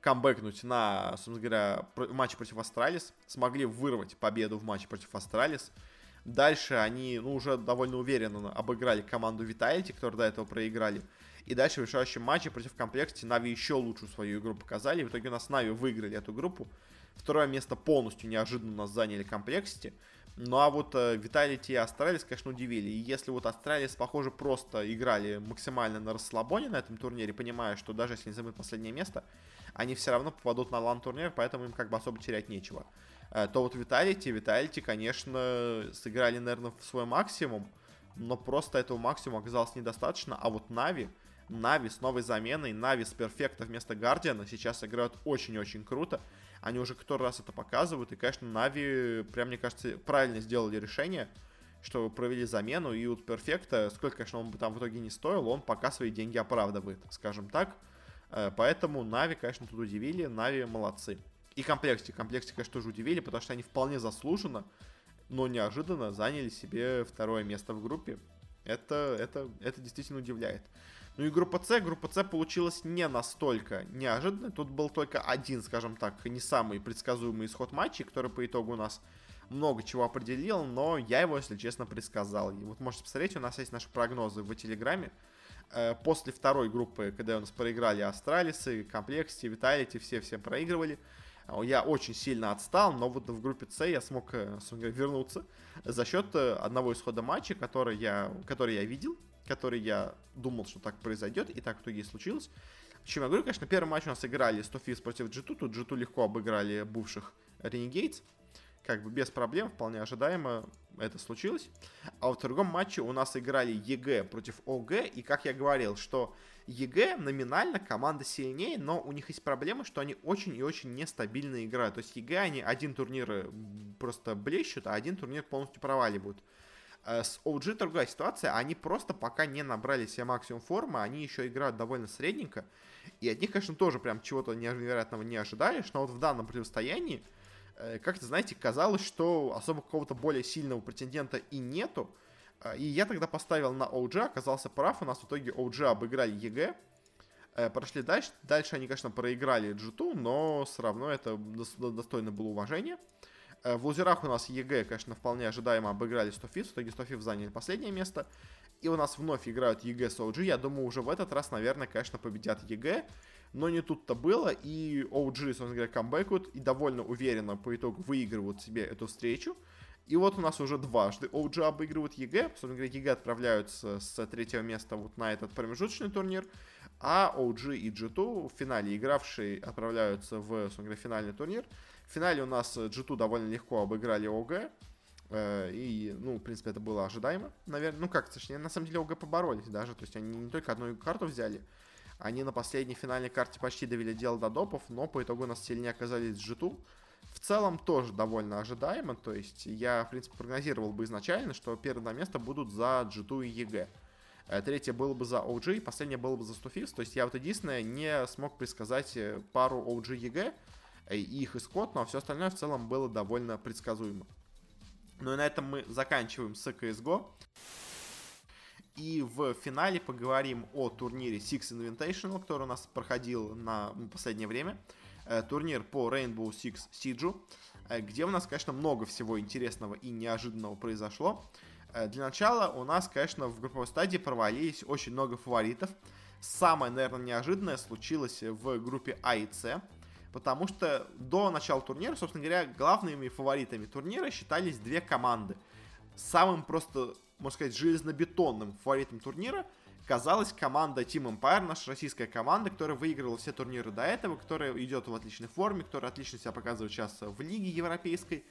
камбэкнуть на, собственно говоря, матч против Astralis, смогли вырвать победу в матче против Astralis, Дальше они, ну, уже довольно уверенно обыграли команду Vitality, которую до этого проиграли. И дальше в решающем матче против Complexity Na'Vi еще лучшую свою игру показали. В итоге у нас Na'Vi выиграли эту группу. Второе место полностью неожиданно у нас заняли Complexity. Ну а вот э, Vitality и Astralis, конечно, удивили. И если вот Astralis, похоже, просто играли максимально на расслабоне на этом турнире, понимая, что даже если они займут последнее место, они все равно попадут на лан-турнир, поэтому им как бы особо терять нечего. Э, то вот Vitality, Vitality, конечно, сыграли, наверное, в свой максимум, но просто этого максимума оказалось недостаточно, а вот Na'Vi, Na'Vi с новой заменой, Na'Vi с Perfecto вместо Гардиана сейчас играют очень-очень круто. Они уже который раз это показывают, и, конечно, Нави, прям, мне кажется, правильно сделали решение, что провели замену, и вот перфекта, сколько, конечно, он бы там в итоге не стоил, он пока свои деньги оправдывает, скажем так. Э, поэтому Нави, конечно, тут удивили, Нави молодцы. И комплекте. Комплекте, конечно, тоже удивили, потому что они вполне заслуженно, но неожиданно заняли себе второе место в группе. Это, это, это действительно удивляет. Ну и группа С, группа С получилась не настолько неожиданной. Тут был только один, скажем так, не самый предсказуемый исход матча, который по итогу у нас много чего определил, но я его, если честно, предсказал. И вот можете посмотреть, у нас есть наши прогнозы в Телеграме. Э, после второй группы, когда у нас проиграли Астралисы, Комплексе, Виталити, все всем проигрывали, я очень сильно отстал, но вот в группе С я смог э, вернуться за счет э, одного исхода матча, который я, который я видел, который я думал, что так произойдет, и так в итоге и случилось. Чем я говорю, конечно, первый матч у нас играли 100 против G2, тут G2 легко обыграли бывших Renegades, как бы без проблем, вполне ожидаемо это случилось. А во втором матче у нас играли EG против OG, и как я говорил, что EG номинально команда сильнее, но у них есть проблема, что они очень и очень нестабильно играют. То есть EG они один турнир э, просто блещут, а один турнир полностью проваливают. Э, с OG другая ситуация, они просто пока не набрали себе максимум формы, они еще играют довольно средненько, и от них, конечно, тоже прям чего-то невероятного не ожидаешь, но вот в данном противостоянии, э, как-то, знаете, казалось, что особо какого-то более сильного претендента и нету, и я тогда поставил на OG, оказался прав, у нас в итоге OG обыграли EG, э, прошли дальше. Дальше они, конечно, проиграли G2, но все равно это достойно было уважения. Э, в лузерах у нас EG, конечно, вполне ожидаемо обыграли 100 в итоге 100 заняли последнее место. И у нас вновь играют EG с OG. Я думаю, уже в этот раз, наверное, конечно, победят EG. Но не тут-то было, и OG, собственно говоря, камбэкают, и довольно уверенно по итогу выигрывают себе эту встречу. И вот у нас уже дважды OG обыгрывают EG. Собственно говоря, EG отправляются с третьего места вот на этот промежуточный турнир. А OG и G2 в финале игравшие отправляются в, собственно говоря, финальный турнир. В финале у нас G2 довольно легко обыграли OG. Э, и, ну, в принципе, это было ожидаемо, наверное. Ну, как, точнее, на самом деле ОГ поборолись даже. То есть они не только одну карту взяли, они на последней финальной карте почти довели дело до допов, но по итогу нас сильнее оказались G2 в целом тоже довольно ожидаемо. То есть я, в принципе, прогнозировал бы изначально, что первые два места будут за G2 и EG. Э, третье было бы за OG, последнее было бы за 100 То есть я вот единственное не смог предсказать э, пару OG EG. и их исход, но все остальное в целом было довольно предсказуемо. Ну и на этом мы заканчиваем с CSGO. И в финале поговорим о турнире Six Invitational, который у нас проходил на ну, последнее время. Э, турнир по Rainbow Six Siege, э, где у нас, конечно, много всего интересного и неожиданного произошло. Э, для начала у нас, конечно, в групповой стадии провалились очень много фаворитов. Самое, наверное, неожиданное случилось в группе А и С, потому что до начала турнира, собственно говоря, главными фаворитами турнира считались две команды. Самым просто, можно сказать, железнобетонным фаворитом турнира казалась команда Team Empire, наша российская команда, которая выиграла все турниры до этого, которая идет в отличной форме, которая отлично себя показывает сейчас в Лиге Европейской.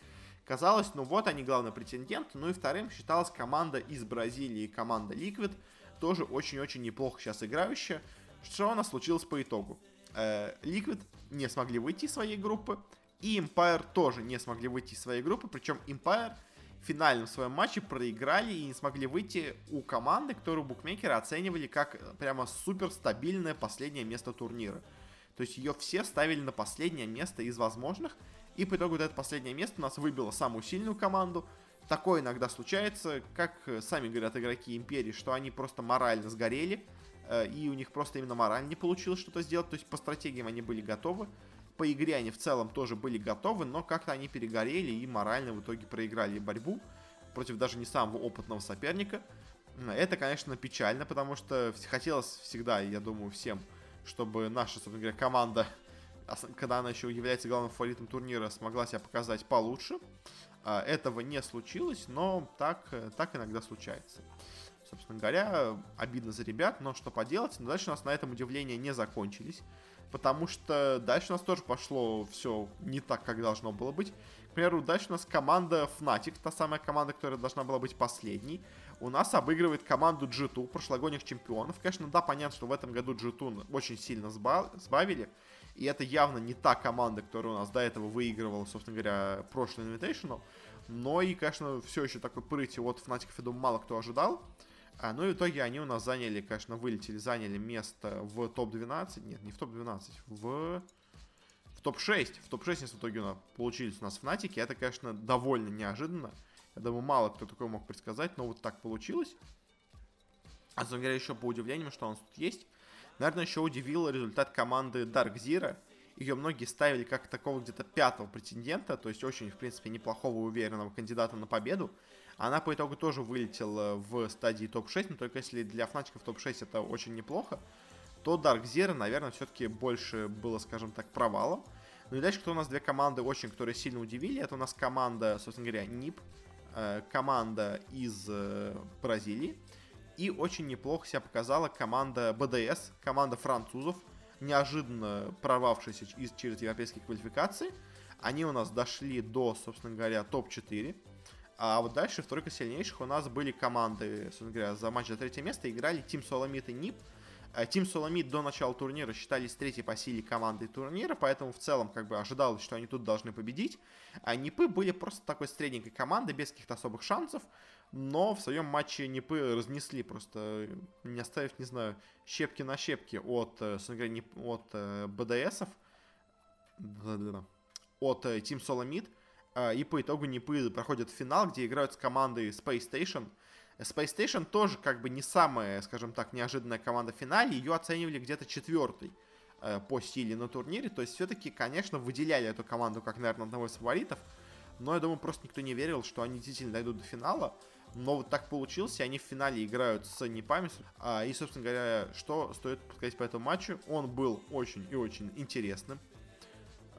Казалось, ну вот они главный претендент. Ну и вторым считалась команда из Бразилии, команда Liquid, тоже очень-очень неплохо сейчас играющая. Что у нас случилось по итогу? Э, Liquid не смогли выйти из своей группы, и Empire тоже не смогли выйти из своей группы, причем Empire в финальном своем матче проиграли и не смогли выйти у команды, которую букмекеры оценивали как прямо супер стабильное последнее место турнира. То есть ее все ставили на последнее место из возможных, и по итогу вот это последнее место у нас выбило самую сильную команду. Такое иногда случается, как сами говорят игроки Империи, что они просто морально сгорели, э, и у них просто именно морально не получилось что-то сделать. То есть по стратегиям они были готовы, по игре они в целом тоже были готовы, но как-то они перегорели и морально в итоге проиграли борьбу против даже не самого опытного соперника. Это, конечно, печально, потому что хотелось всегда, я думаю, всем, чтобы наша, собственно говоря, команда когда она еще является главным фаворитом турнира, смогла себя показать получше. А, этого не случилось, но так, так иногда случается. Собственно говоря, обидно за ребят, но что поделать. Но дальше у нас на этом удивления не закончились. Потому что дальше у нас тоже пошло все не так, как должно было быть. К примеру, дальше у нас команда Fnatic, та самая команда, которая должна была быть последней. У нас обыгрывает команду G2, прошлогодних чемпионов. Конечно, да, понятно, что в этом году G2 очень сильно сбавили. И это явно не та команда, которая у нас до этого выигрывала, собственно говоря, прошлый Invitational. Но и, конечно, все еще такой прыти от Fnatic, я думаю, мало кто ожидал. А, ну и в итоге они у нас заняли, конечно, вылетели, заняли место в топ-12. Нет, не в топ-12, в... В топ-6. В топ-6 в итоге у нас получились у нас Фнатики. Это, конечно, довольно неожиданно. Я думаю, мало кто такое мог предсказать, но вот так получилось. А, собственно говоря, еще по удивлениям, что у нас тут есть. Наверное, еще удивил результат команды Dark Zero. Ее многие ставили как такого где-то пятого претендента, то есть очень, в принципе, неплохого уверенного кандидата на победу. Она по итогу тоже вылетела в стадии топ-6, но только если для фнатиков топ-6 это очень неплохо, то Dark Zero, наверное, все-таки больше было, скажем так, провалом. Ну и дальше, кто у нас две команды очень, которые сильно удивили, это у нас команда, собственно говоря, НИП, э, команда из э, Бразилии, и очень неплохо себя показала команда БДС, команда французов, неожиданно прорвавшаяся из, через европейские квалификации. Они у нас дошли до, собственно говоря, топ-4. А вот дальше в тройке сильнейших у нас были команды, собственно говоря, за матч за третье место играли Тим Соломит и НИП. Тим Соломит до начала турнира считались третьей по силе командой турнира, поэтому в целом как бы ожидалось, что они тут должны победить. А НИПы были просто такой средненькой командой, без каких-то особых шансов но в своем матче Непы разнесли просто, не оставив, не знаю, щепки на щепки от, э, говоря, от э, БДСов, от э, Team Solomid, и по итогу Непы проходят финал, где играют с командой Space Station. Space Station тоже как бы не самая, скажем так, неожиданная команда в финале, ее оценивали где-то четвертой по силе на турнире, то есть все-таки, конечно, выделяли эту команду как, наверное, одного из фаворитов, но я думаю, просто никто не верил, что они действительно дойдут до финала. Но вот так получилось, и они в финале играют с Непами. А, и, собственно говоря, что стоит сказать по этому матчу? Он был очень и очень интересным.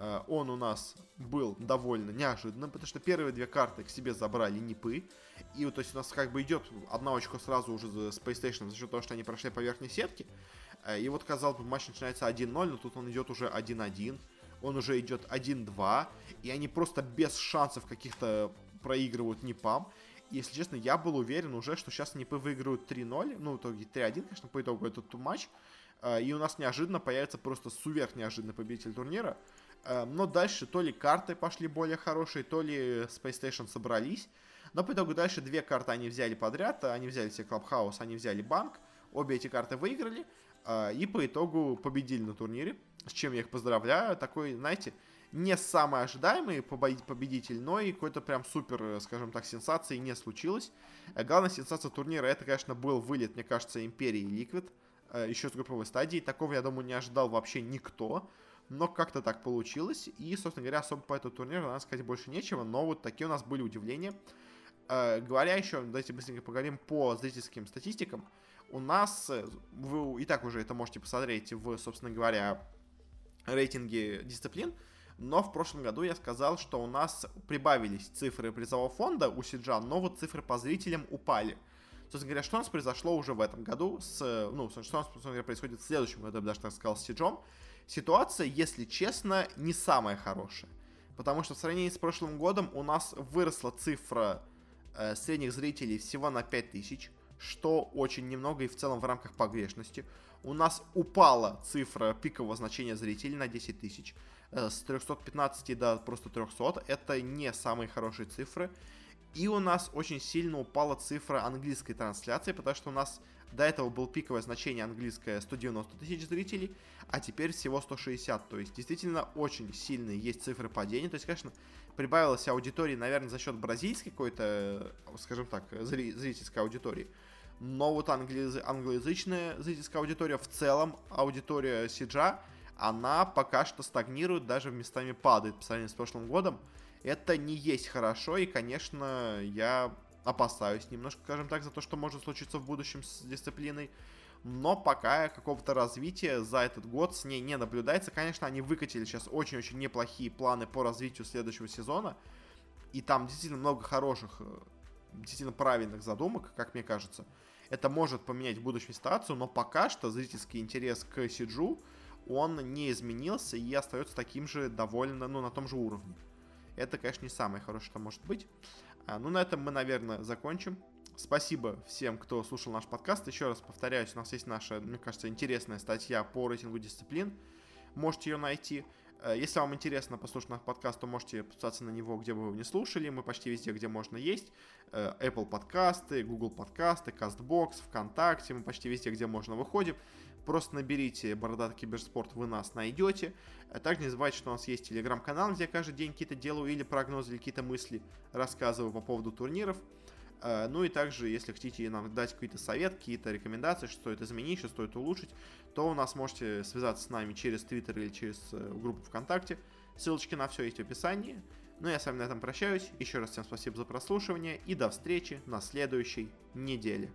А, он у нас был довольно неожиданным, потому что первые две карты к себе забрали Непы. И вот, то есть у нас как бы идет одна очка сразу уже за Space Station за счет того, что они прошли по верхней сетке. А, и вот, казалось бы, матч начинается 1-0, но тут он идет уже 1-1. Он уже идет 1-2. И они просто без шансов каких-то проигрывают Непам если честно, я был уверен уже, что сейчас НИПы выиграют 3-0, ну, в итоге 3-1, конечно, по итогу этот матч, а, и у нас неожиданно появится просто сверх неожиданный победитель турнира, но дальше то ли карты пошли более хорошие, то ли Space Station собрались, но по итогу дальше две карты они взяли подряд, они взяли себе Clubhouse, они взяли банк, обе эти карты выиграли, а, и по итогу победили на турнире, с чем я их поздравляю, такой, знаете, не самый ожидаемый победитель, но и какой-то прям супер, скажем так, сенсации не случилось. Главная сенсация турнира, это, конечно, был вылет, мне кажется, Империи Liquid, еще с групповой стадии. Такого, я думаю, не ожидал вообще никто но как-то так получилось. И, собственно говоря, особо по этому турниру, надо сказать, больше нечего, но вот такие у нас были удивления. Э, говоря еще, давайте быстренько поговорим по зрительским статистикам. У нас, э, вы и так уже это можете посмотреть в, собственно говоря, рейтинге дисциплин, но в прошлом году я сказал, что у нас прибавились цифры призового фонда у Сиджан, но вот цифры по зрителям упали. Собственно говоря, что у нас произошло уже в этом году, с, ну, что у нас, собственно говоря, происходит в следующем году, я бы даже так сказал, с Сиджом ситуация, если честно, не самая хорошая. Потому что в сравнении с прошлым годом у нас выросла цифра э, средних зрителей всего на 5000, что очень немного и в целом в рамках погрешности. У нас упала цифра пикового значения зрителей на 10 тысяч. Э, с 315 до просто 300. Это не самые хорошие цифры. И у нас очень сильно упала цифра английской трансляции, потому что у нас до этого было пиковое значение английское 190 тысяч зрителей, а теперь всего 160. То есть действительно очень сильные есть цифры падения. То есть, конечно, прибавилась аудитории, наверное, за счет бразильской какой-то, скажем так, зрительской аудитории. Но вот англи- англоязычная зрительская аудитория, в целом аудитория Сиджа, она пока что стагнирует, даже местами падает по сравнению с прошлым годом. Это не есть хорошо, и, конечно, я опасаюсь немножко, скажем так, за то, что может случиться в будущем с дисциплиной. Но пока какого-то развития за этот год с ней не наблюдается. Конечно, они выкатили сейчас очень-очень неплохие планы по развитию следующего сезона. И там действительно много хороших, э, действительно правильных задумок, как мне кажется. Это может поменять в будущем ситуацию, но пока что зрительский интерес к Сиджу, он не изменился и остается таким же довольно, ну, на том же уровне. Это, конечно, не самое хорошее, что может быть. А, ну, на этом мы, наверное, закончим. Спасибо всем, кто слушал наш подкаст. Еще раз повторяюсь, у нас есть наша, мне кажется, интересная статья по рейтингу дисциплин. Можете ее найти. Э, если вам интересно послушать наш подкаст, то можете подписаться на него, где бы вы не слушали. Мы почти везде, где можно есть. Э, Apple подкасты, Google подкасты, CastBox, ВКонтакте. Мы почти везде, где можно, выходим. Просто наберите «Бородатый киберспорт», вы нас найдете. А также не забывайте, что у нас есть телеграм-канал, где я каждый день какие-то делаю или прогнозы, или какие-то мысли рассказываю по поводу турниров. А, ну и также, если хотите нам дать какие-то советы, какие-то рекомендации, что стоит изменить, что стоит улучшить, то у нас можете связаться с нами через Твиттер или через э, группу ВКонтакте. Ссылочки на все есть в описании. Ну я с вами на этом прощаюсь. Еще раз всем спасибо за прослушивание и до встречи на следующей неделе.